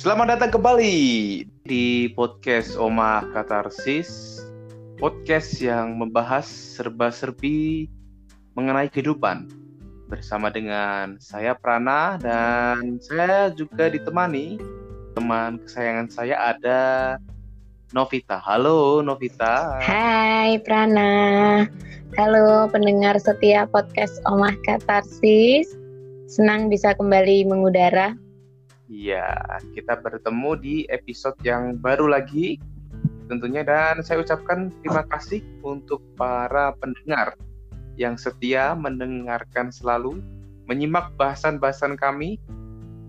Selamat datang kembali di podcast Oma Katarsis, podcast yang membahas serba-serbi mengenai kehidupan. Bersama dengan saya Prana dan saya juga ditemani teman kesayangan saya ada Novita. Halo Novita. Hai Prana. Halo pendengar setia podcast Omah Katarsis. Senang bisa kembali mengudara Iya, kita bertemu di episode yang baru lagi tentunya dan saya ucapkan terima kasih untuk para pendengar yang setia mendengarkan selalu, menyimak bahasan-bahasan kami.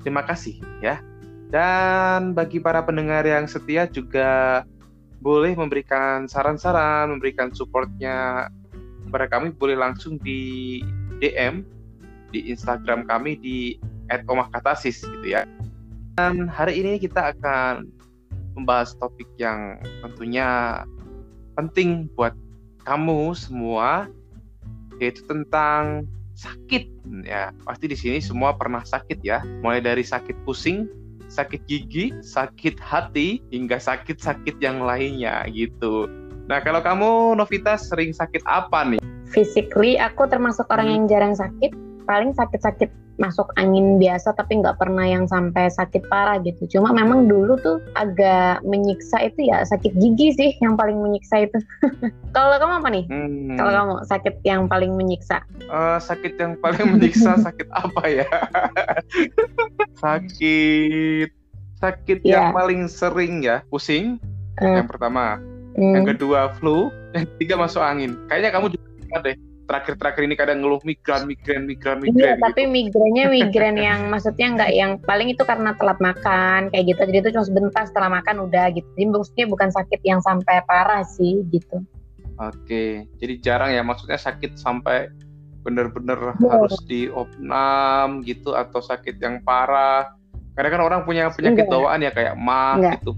Terima kasih ya. Dan bagi para pendengar yang setia juga boleh memberikan saran-saran, memberikan supportnya kepada kami boleh langsung di DM di Instagram kami di @omahkatasis gitu ya. Dan hari ini kita akan membahas topik yang tentunya penting buat kamu semua yaitu tentang sakit. Ya pasti di sini semua pernah sakit ya. Mulai dari sakit pusing sakit gigi sakit hati hingga sakit-sakit yang lainnya gitu. Nah kalau kamu Novita sering sakit apa nih? Physically aku termasuk orang hmm. yang jarang sakit paling sakit-sakit masuk angin biasa tapi nggak pernah yang sampai sakit parah gitu. Cuma memang dulu tuh agak menyiksa itu ya sakit gigi sih yang paling menyiksa itu. Kalau kamu apa nih? Hmm. Kalau kamu sakit yang paling menyiksa? Uh, sakit yang paling menyiksa sakit apa ya? sakit sakit yeah. yang paling sering ya pusing. Uh. Yang pertama. Hmm. Yang kedua flu. Yang ketiga masuk angin. Kayaknya kamu juga deh terakhir-terakhir ini kadang ngeluh migran, migran, migran, migran. Iya, gitu. tapi migrannya migran yang maksudnya nggak yang paling itu karena telat makan kayak gitu. Jadi itu cuma sebentar setelah makan udah gitu. Jadi maksudnya bukan sakit yang sampai parah sih gitu. Oke, jadi jarang ya maksudnya sakit sampai bener-bener ya. harus diopnam gitu atau sakit yang parah. Kadang kan orang punya penyakit Enggak. bawaan ya kayak mah Enggak. gitu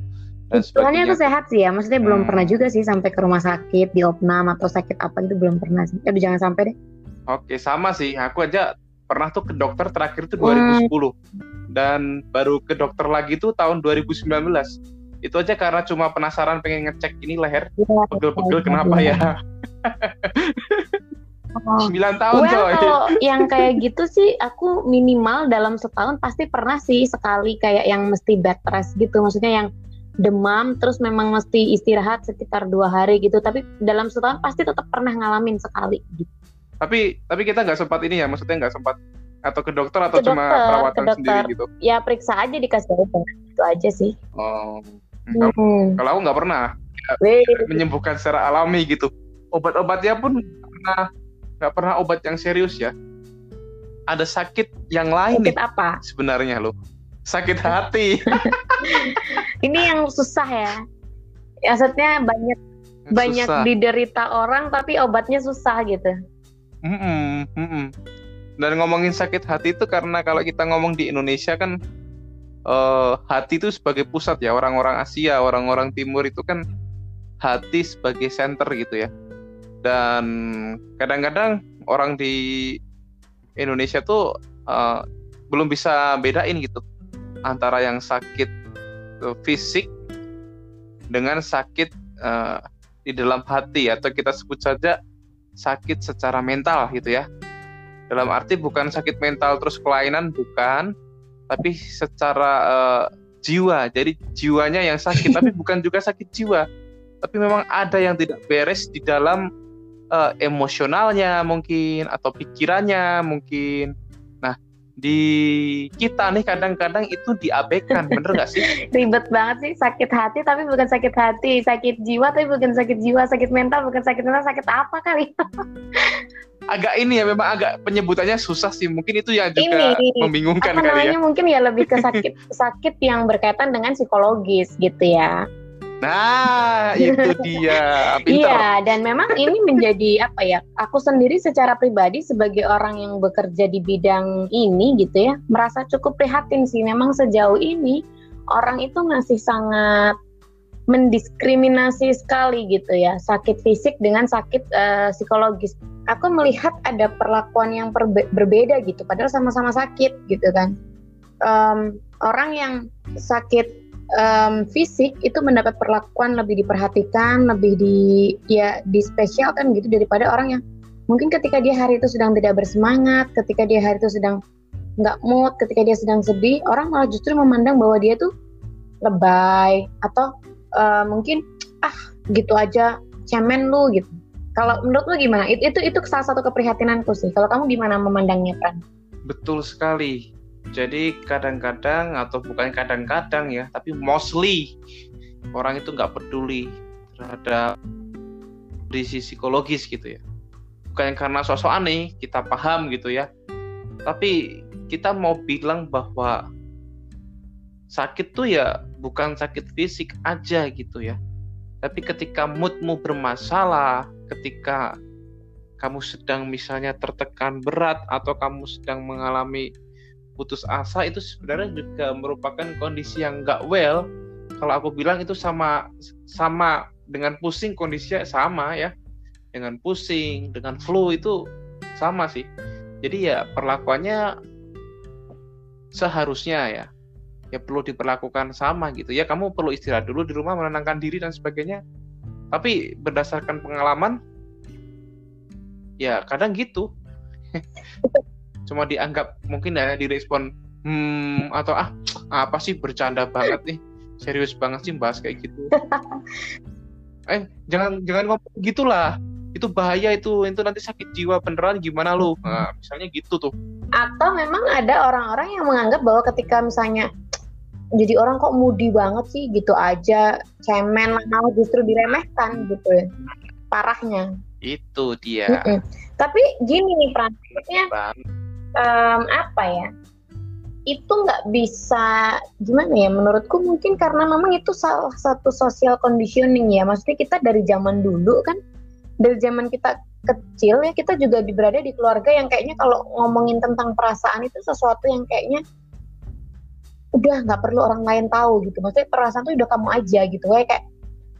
dan Soalnya aku sehat sih ya, maksudnya hmm. belum pernah juga sih sampai ke rumah sakit, di opnam atau sakit apa itu belum pernah sih. Aduh jangan sampai deh. Oke, sama sih. Aku aja pernah tuh ke dokter terakhir tuh 2010. Hmm. Dan baru ke dokter lagi tuh tahun 2019. Itu aja karena cuma penasaran pengen ngecek ini leher. Iya, Pegel-pegel ya, kenapa ya? Oh. 9 tahun well, coy. Kalau yang kayak gitu sih aku minimal dalam setahun pasti pernah sih sekali kayak yang mesti bed rest gitu. Maksudnya yang demam terus memang mesti istirahat sekitar dua hari gitu. Tapi dalam setahun pasti tetap pernah ngalamin sekali gitu. Tapi tapi kita nggak sempat ini ya maksudnya nggak sempat atau ke dokter atau ke cuma dokter, perawatan sendiri gitu? Ya periksa aja dikasih obat itu aja sih. Oh. Kalau, hmm. kalau aku nggak pernah. Menyembuhkan secara alami gitu. Obat-obatnya pun pernah nggak pernah obat yang serius ya. Ada sakit yang lain sakit nih apa? sebenarnya loh sakit hati. ini yang susah ya. Maksudnya banyak susah. banyak diderita orang tapi obatnya susah gitu. Mm -mm, mm -mm. Dan ngomongin sakit hati itu karena kalau kita ngomong di Indonesia kan uh, hati itu sebagai pusat ya orang-orang Asia, orang-orang Timur itu kan hati sebagai center gitu ya. Dan kadang-kadang orang di Indonesia tuh uh, belum bisa bedain gitu antara yang sakit uh, fisik dengan sakit uh, di dalam hati atau kita sebut saja sakit secara mental gitu ya. Dalam arti bukan sakit mental terus kelainan bukan, tapi secara uh, jiwa. Jadi jiwanya yang sakit tapi bukan juga sakit jiwa. Tapi memang ada yang tidak beres di dalam uh, emosionalnya mungkin atau pikirannya mungkin di kita nih kadang-kadang itu diabaikan bener gak sih? Ribet banget sih sakit hati tapi bukan sakit hati sakit jiwa tapi bukan sakit jiwa sakit mental bukan sakit mental sakit apa kali? Agak ini ya memang agak penyebutannya susah sih mungkin itu yang juga ini, membingungkan apa kali ya. mungkin ya lebih ke sakit sakit yang berkaitan dengan psikologis gitu ya Nah, itu dia. Iya, dan memang ini menjadi apa ya? Aku sendiri secara pribadi sebagai orang yang bekerja di bidang ini gitu ya, merasa cukup prihatin sih. Memang sejauh ini orang itu masih sangat mendiskriminasi sekali gitu ya, sakit fisik dengan sakit uh, psikologis. Aku melihat ada perlakuan yang berbeda gitu, padahal sama-sama sakit gitu kan um, orang yang sakit um, fisik itu mendapat perlakuan lebih diperhatikan, lebih di ya dispesialkan gitu daripada orang yang mungkin ketika dia hari itu sedang tidak bersemangat, ketika dia hari itu sedang nggak mood, ketika dia sedang sedih, orang malah justru memandang bahwa dia tuh lebay atau uh, mungkin ah gitu aja cemen lu gitu. Kalau menurut lu gimana? Itu itu itu salah satu keprihatinanku sih. Kalau kamu gimana memandangnya, Pran? Betul sekali. Jadi kadang-kadang atau bukan kadang-kadang ya, tapi mostly orang itu nggak peduli terhadap kondisi psikologis gitu ya. Bukan karena sosok aneh, kita paham gitu ya. Tapi kita mau bilang bahwa sakit tuh ya bukan sakit fisik aja gitu ya tapi ketika moodmu bermasalah, ketika kamu sedang misalnya tertekan berat atau kamu sedang mengalami putus asa itu sebenarnya juga merupakan kondisi yang nggak well. Kalau aku bilang itu sama sama dengan pusing kondisinya sama ya. Dengan pusing, dengan flu itu sama sih. Jadi ya perlakuannya seharusnya ya ya perlu diperlakukan sama gitu ya kamu perlu istirahat dulu di rumah menenangkan diri dan sebagainya tapi berdasarkan pengalaman ya kadang gitu cuma dianggap mungkin ya direspon hmm atau ah apa sih bercanda banget nih serius banget sih bahas kayak gitu. Eh jangan jangan ngomong gitulah. Itu bahaya itu itu nanti sakit jiwa beneran gimana lu? Nah, misalnya gitu tuh. Atau memang ada orang-orang yang menganggap bahwa ketika misalnya jadi orang kok mudi banget sih? gitu aja cemen malah justru diremehkan gitu ya parahnya. Itu dia. Mm -mm. tapi gini nih praktiknya um, apa ya? Itu nggak bisa gimana ya? Menurutku mungkin karena memang itu salah satu social conditioning ya. Maksudnya kita dari zaman dulu kan dari zaman kita kecil ya kita juga berada di keluarga yang kayaknya kalau ngomongin tentang perasaan itu sesuatu yang kayaknya udah nggak perlu orang lain tahu gitu. Maksudnya perasaan tuh udah kamu aja gitu. Kayak kayak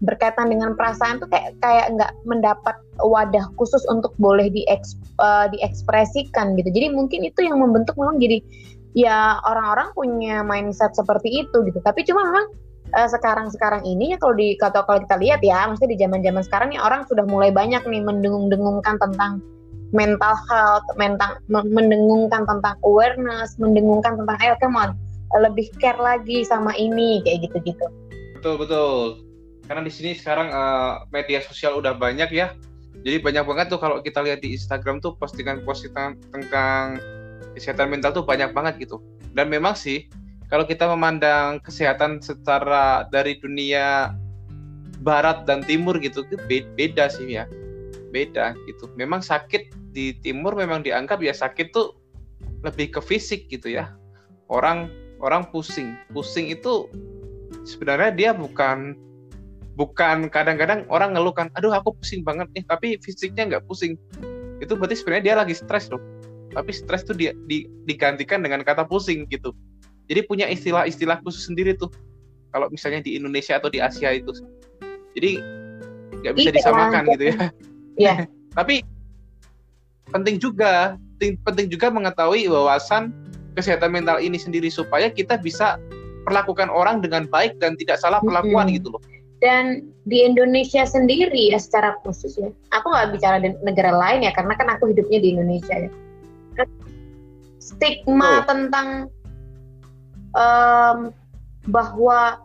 berkaitan dengan perasaan tuh kayak kayak nggak mendapat wadah khusus untuk boleh dieks, uh, diekspresikan gitu jadi mungkin itu yang membentuk memang jadi ya orang-orang punya mindset seperti itu gitu tapi cuma memang uh, sekarang-sekarang ini ya kalau di kalau kalau kita lihat ya maksudnya di zaman-zaman sekarang nih orang sudah mulai banyak nih mendengung-dengungkan tentang mental health, mental mendengungkan tentang awareness, mendengungkan tentang ayo come on lebih care lagi sama ini kayak gitu-gitu. Betul betul. Karena di sini sekarang uh, media sosial udah banyak ya. Jadi banyak banget tuh kalau kita lihat di Instagram tuh postingan-postingan tentang kesehatan mental tuh banyak banget gitu. Dan memang sih kalau kita memandang kesehatan secara dari dunia barat dan timur gitu beda sih ya. Beda gitu. Memang sakit di timur memang dianggap ya sakit tuh lebih ke fisik gitu ya. Orang orang pusing. Pusing itu sebenarnya dia bukan bukan kadang-kadang orang ngeluhkan, aduh aku pusing banget nih, tapi fisiknya nggak pusing. Itu berarti sebenarnya dia lagi stres loh. Tapi stres tuh dia di, digantikan dengan kata pusing gitu. Jadi punya istilah-istilah khusus sendiri tuh. Kalau misalnya di Indonesia atau di Asia itu. Jadi nggak bisa iya, disamakan gitu ya. Iya. tapi penting juga penting juga mengetahui wawasan kesehatan mental ini sendiri supaya kita bisa perlakukan orang dengan baik dan tidak salah perlakuan hmm. gitu loh. Dan di Indonesia sendiri ya secara khusus ya, aku nggak bicara di negara lain ya karena kan aku hidupnya di Indonesia ya. Stigma oh. tentang um, bahwa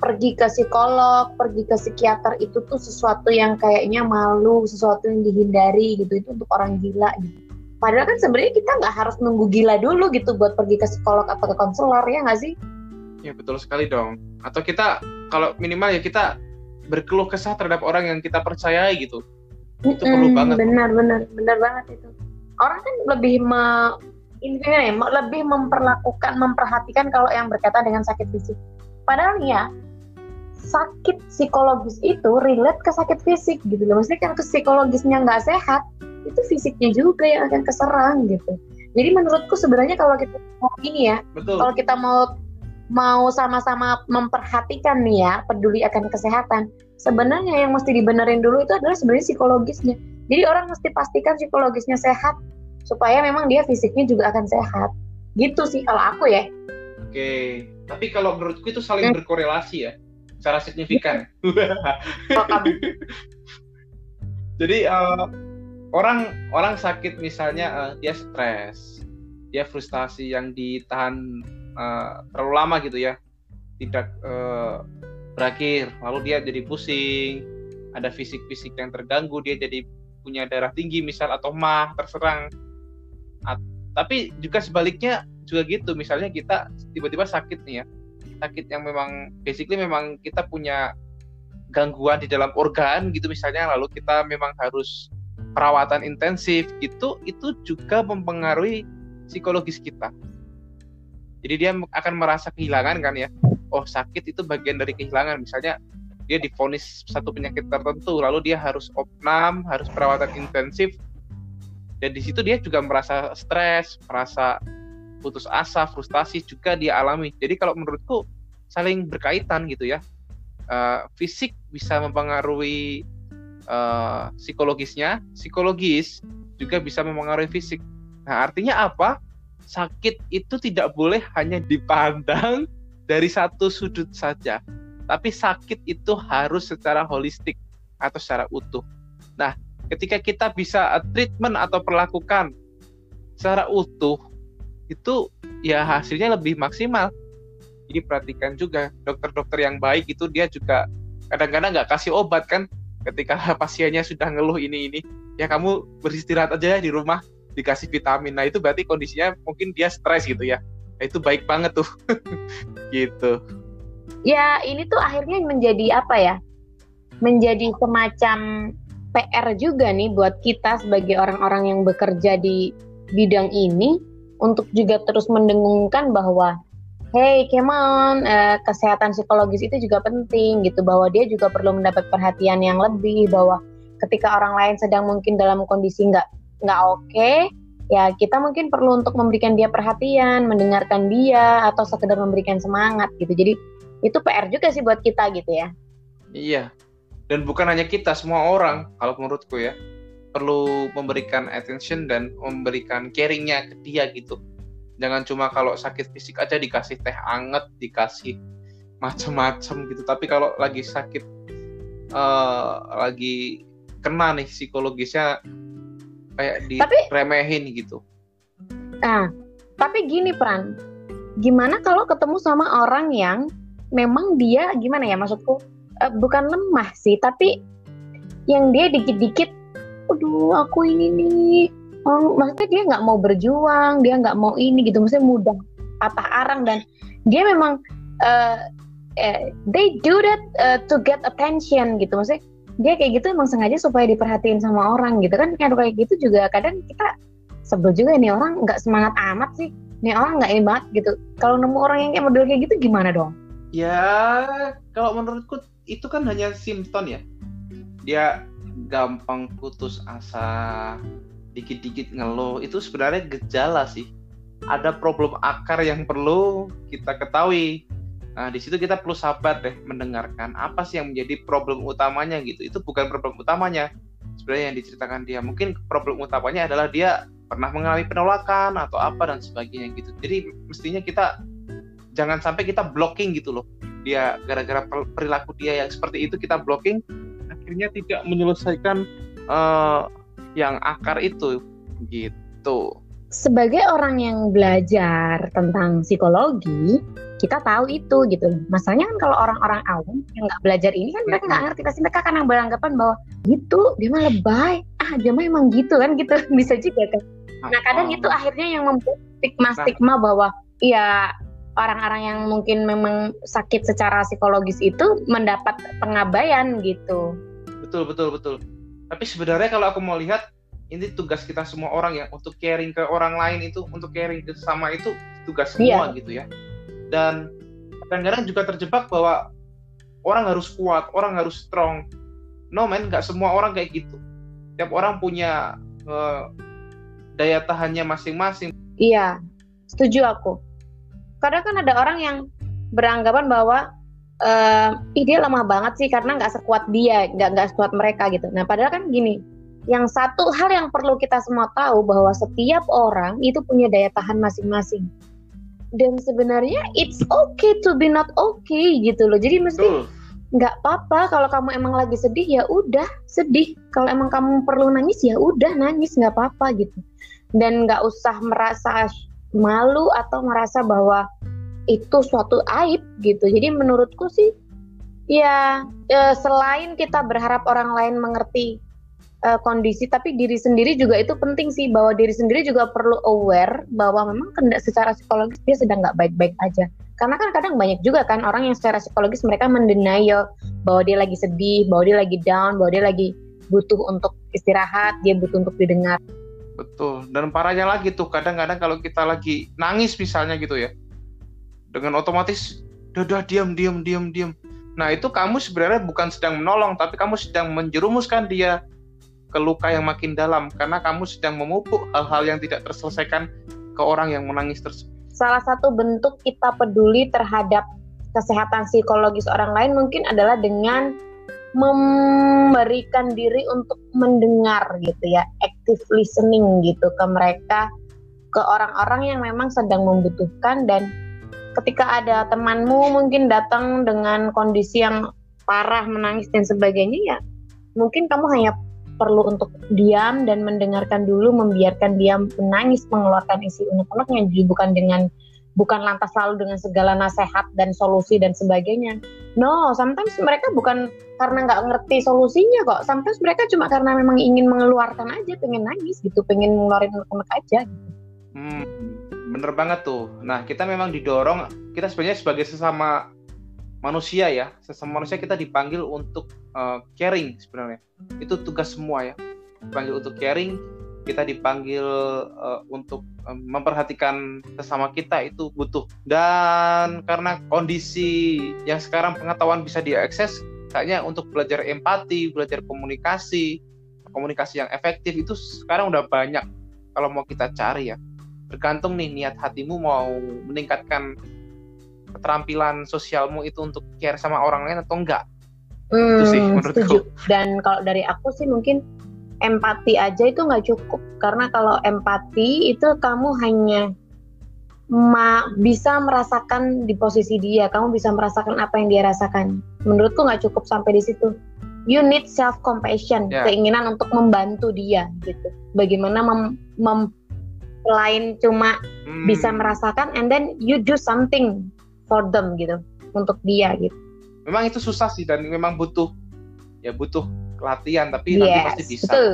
pergi ke psikolog, pergi ke psikiater itu tuh sesuatu yang kayaknya malu, sesuatu yang dihindari gitu itu untuk orang gila gitu Padahal kan sebenarnya kita nggak harus nunggu gila dulu gitu buat pergi ke psikolog atau ke konselor ya nggak sih? Ya betul sekali dong. Atau kita kalau minimal ya kita berkeluh kesah terhadap orang yang kita percayai gitu. Itu mm-hmm, perlu banget. Benar benar benar banget itu. Orang kan lebih me ini ya, lebih memperlakukan memperhatikan kalau yang berkaitan dengan sakit fisik. Padahal ya sakit psikologis itu relate ke sakit fisik gitu loh. Maksudnya kan psikologisnya nggak sehat, itu fisiknya juga yang akan keserang gitu. Jadi menurutku sebenarnya kalau kita mau ini ya, Betul. kalau kita mau mau sama-sama memperhatikan nih ya, peduli akan kesehatan, sebenarnya yang mesti dibenerin dulu itu adalah sebenarnya psikologisnya. Jadi orang mesti pastikan psikologisnya sehat supaya memang dia fisiknya juga akan sehat. gitu sih kalau aku ya oke tapi kalau menurutku itu saling hmm. berkorelasi ya secara signifikan oh, jadi uh, orang orang sakit misalnya uh, dia stres dia frustasi yang ditahan uh, terlalu lama gitu ya. Tidak uh, berakhir. Lalu dia jadi pusing. Ada fisik-fisik yang terganggu. Dia jadi punya darah tinggi misal atau mah terserang. At tapi juga sebaliknya juga gitu. Misalnya kita tiba-tiba sakit nih ya. Sakit yang memang basically memang kita punya gangguan di dalam organ gitu misalnya. Lalu kita memang harus perawatan intensif itu itu juga mempengaruhi psikologis kita. Jadi dia akan merasa kehilangan kan ya. Oh sakit itu bagian dari kehilangan. Misalnya dia difonis satu penyakit tertentu, lalu dia harus opnam, harus perawatan intensif. Dan di situ dia juga merasa stres, merasa putus asa, frustasi juga dia alami. Jadi kalau menurutku saling berkaitan gitu ya. Uh, fisik bisa mempengaruhi uh, psikologisnya, psikologis juga bisa mempengaruhi fisik. Nah, artinya apa? Sakit itu tidak boleh hanya dipandang dari satu sudut saja, tapi sakit itu harus secara holistik atau secara utuh. Nah, ketika kita bisa treatment atau perlakukan secara utuh, itu ya hasilnya lebih maksimal. Jadi perhatikan juga dokter-dokter yang baik itu dia juga kadang-kadang nggak kasih obat kan, ketika pasiennya sudah ngeluh ini ini ya kamu beristirahat aja ya di rumah dikasih vitamin. Nah itu berarti kondisinya mungkin dia stres gitu ya. Nah, itu baik banget tuh. Gitu. Ya ini tuh akhirnya menjadi apa ya? Menjadi semacam PR juga nih buat kita sebagai orang-orang yang bekerja di bidang ini untuk juga terus mendengungkan bahwa hey Keman, eh, kesehatan psikologis itu juga penting gitu. Bahwa dia juga perlu mendapat perhatian yang lebih bahwa ketika orang lain sedang mungkin dalam kondisi nggak nggak oke okay, ya kita mungkin perlu untuk memberikan dia perhatian, mendengarkan dia atau sekedar memberikan semangat gitu. Jadi itu PR juga sih buat kita gitu ya. Iya. Dan bukan hanya kita, semua orang kalau menurutku ya perlu memberikan attention dan memberikan caringnya ke dia gitu jangan cuma kalau sakit fisik aja dikasih teh anget dikasih macem-macem gitu tapi kalau lagi sakit uh, lagi kena nih psikologisnya kayak diremehin gitu. Ah tapi gini peran gimana kalau ketemu sama orang yang memang dia gimana ya maksudku? Uh, bukan lemah sih tapi yang dia dikit-dikit aduh aku ini nih. Oh, maksudnya dia nggak mau berjuang dia nggak mau ini gitu. Maksudnya mudah patah arang dan dia memang uh, uh, they do that uh, to get attention gitu. Maksudnya dia kayak gitu emang sengaja supaya diperhatiin sama orang gitu kan. Kayak gitu juga kadang kita sebel juga nih orang nggak semangat amat sih. Nih orang nggak banget gitu. Kalau nemu orang yang kayak model kayak gitu gimana dong? Ya kalau menurutku itu kan hanya simptom ya. Dia gampang putus asa dikit-dikit ngeluh. Itu sebenarnya gejala sih. Ada problem akar yang perlu kita ketahui nah di situ kita perlu sabar deh mendengarkan apa sih yang menjadi problem utamanya gitu. Itu bukan problem utamanya sebenarnya yang diceritakan dia. Mungkin problem utamanya adalah dia pernah mengalami penolakan atau apa dan sebagainya gitu. Jadi mestinya kita jangan sampai kita blocking gitu loh. Dia gara-gara perilaku dia yang seperti itu kita blocking akhirnya tidak menyelesaikan uh, yang akar itu gitu. Sebagai orang yang belajar tentang psikologi, kita tahu itu gitu. Masalahnya kan kalau orang-orang awam yang nggak belajar ini kan mereka nggak ngerti pasti mereka kan yang beranggapan bahwa gitu dia mah lebay, ah dia mah emang gitu kan gitu bisa juga kan. Nah kadang oh. itu akhirnya yang membuat stigma-stigma bahwa ya orang-orang yang mungkin memang sakit secara psikologis itu mendapat pengabaian gitu. Betul betul betul tapi sebenarnya kalau aku mau lihat ini tugas kita semua orang ya untuk caring ke orang lain itu untuk caring ke sama itu tugas semua yeah. gitu ya. Dan kadang-kadang juga terjebak bahwa orang harus kuat orang harus strong. No man nggak semua orang kayak gitu. Tiap orang punya uh, daya tahannya masing-masing. Iya setuju aku. Kadang kan ada orang yang beranggapan bahwa uh, ih dia lemah banget sih karena nggak sekuat dia, nggak nggak sekuat mereka gitu. Nah padahal kan gini, yang satu hal yang perlu kita semua tahu bahwa setiap orang itu punya daya tahan masing-masing. Dan sebenarnya it's okay to be not okay gitu loh. Jadi mesti nggak apa-apa kalau kamu emang lagi sedih ya udah sedih. Kalau emang kamu perlu nangis ya udah nangis nggak apa-apa gitu. Dan nggak usah merasa malu atau merasa bahwa itu suatu aib gitu. Jadi menurutku sih ya, ya selain kita berharap orang lain mengerti uh, kondisi tapi diri sendiri juga itu penting sih bahwa diri sendiri juga perlu aware bahwa memang secara psikologis dia sedang nggak baik-baik aja. Karena kan kadang banyak juga kan orang yang secara psikologis mereka mendenial bahwa dia lagi sedih bahwa dia lagi down bahwa dia lagi butuh untuk istirahat dia butuh untuk didengar. Betul. Dan parahnya lagi tuh kadang-kadang kalau kita lagi nangis misalnya gitu ya dengan otomatis dadah diam diam diam diam. Nah itu kamu sebenarnya bukan sedang menolong tapi kamu sedang menjerumuskan dia ke luka yang makin dalam karena kamu sedang memupuk hal-hal yang tidak terselesaikan ke orang yang menangis tersebut. Salah satu bentuk kita peduli terhadap kesehatan psikologis orang lain mungkin adalah dengan memberikan diri untuk mendengar gitu ya, active listening gitu ke mereka, ke orang-orang yang memang sedang membutuhkan dan ketika ada temanmu mungkin datang dengan kondisi yang parah menangis dan sebagainya ya mungkin kamu hanya perlu untuk diam dan mendengarkan dulu, membiarkan dia menangis, mengeluarkan isi unek-uneknya, bukan dengan bukan lantas selalu dengan segala nasihat dan solusi dan sebagainya. No, sometimes mereka bukan karena nggak ngerti solusinya kok. Sometimes mereka cuma karena memang ingin mengeluarkan aja, pengen nangis gitu, pengen ngeluarin unek-unek aja. Gitu. Hmm, bener banget tuh. Nah, kita memang didorong, kita sebenarnya sebagai sesama manusia ya. Sesama manusia kita dipanggil untuk uh, caring sebenarnya. Itu tugas semua ya. Dipanggil untuk caring kita dipanggil uh, untuk um, memperhatikan sesama kita itu butuh. Dan karena kondisi yang sekarang pengetahuan bisa diakses kayaknya untuk belajar empati belajar komunikasi komunikasi yang efektif itu sekarang udah banyak. Kalau mau kita cari ya. Tergantung nih niat hatimu mau meningkatkan keterampilan sosialmu itu untuk care sama orang lain atau enggak? Hmm, itu sih menurutku. setuju. dan kalau dari aku sih mungkin empati aja itu nggak cukup. Karena kalau empati itu kamu hanya ma bisa merasakan di posisi dia. Kamu bisa merasakan apa yang dia rasakan. Menurutku nggak cukup sampai di situ. You need self compassion yeah. keinginan untuk membantu dia gitu. Bagaimana mem, mem selain cuma hmm. bisa merasakan and then you do something for them gitu untuk dia gitu. Memang itu susah sih dan memang butuh ya butuh latihan tapi yes, nanti pasti bisa. betul.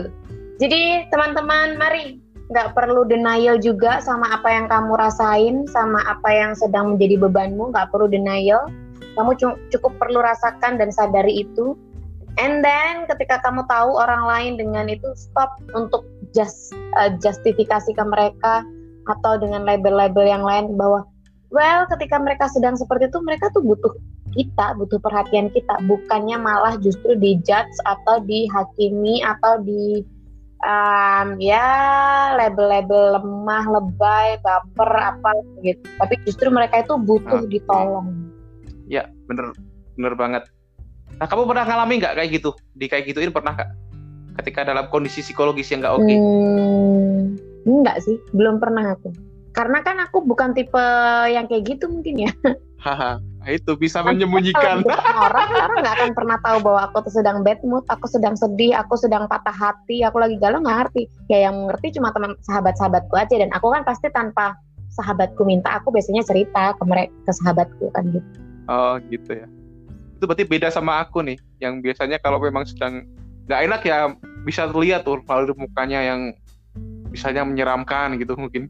jadi teman-teman mari. Nggak perlu denial juga sama apa yang kamu rasain sama apa yang sedang menjadi bebanmu. Nggak perlu denial. Kamu cukup perlu rasakan dan sadari itu. And then ketika kamu tahu orang lain dengan itu stop untuk just uh, justifikasi ke mereka atau dengan label-label yang lain bahwa well ketika mereka sedang seperti itu mereka tuh butuh kita butuh perhatian kita. Bukannya malah justru dijudge atau dihakimi atau di um, ya label-label lemah lebay baper apa gitu. Tapi justru mereka itu butuh okay. ditolong. Ya bener bener banget. Nah kamu pernah ngalami nggak kayak gitu? Di kayak gituin pernah kak ketika dalam kondisi psikologis yang nggak oke? Okay? hmm, enggak sih. Belum pernah aku karena kan aku bukan tipe yang kayak gitu mungkin ya. Haha, itu bisa menyembunyikan. orang orang nggak akan pernah tahu bahwa aku tuh sedang bad mood, aku sedang sedih, aku sedang patah hati, aku lagi galau nggak ngerti. Ya yang ngerti cuma teman sahabat-sahabatku aja dan aku kan pasti tanpa sahabatku minta, aku biasanya cerita ke mereka ke sahabatku kan gitu. Oh gitu ya. Itu berarti beda sama aku nih, yang biasanya kalau memang sedang nggak enak ya bisa terlihat tuh melalui mukanya yang misalnya menyeramkan gitu mungkin.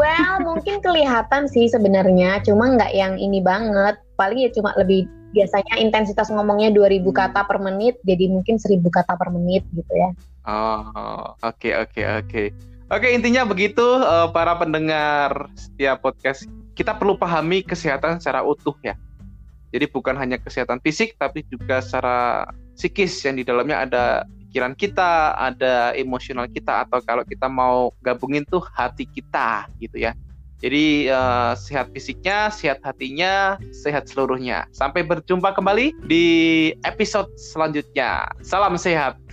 well, mungkin kelihatan sih sebenarnya, cuma nggak yang ini banget. Paling ya cuma lebih biasanya intensitas ngomongnya 2000 hmm. kata per menit, jadi mungkin 1000 kata per menit gitu ya. Oh, oke oke oke. Oke, intinya begitu uh, para pendengar setiap podcast. Kita perlu pahami kesehatan secara utuh ya. Jadi bukan hanya kesehatan fisik tapi juga secara psikis yang di dalamnya ada pikiran kita, ada emosional kita atau kalau kita mau gabungin tuh hati kita gitu ya. Jadi uh, sehat fisiknya, sehat hatinya, sehat seluruhnya. Sampai berjumpa kembali di episode selanjutnya. Salam sehat.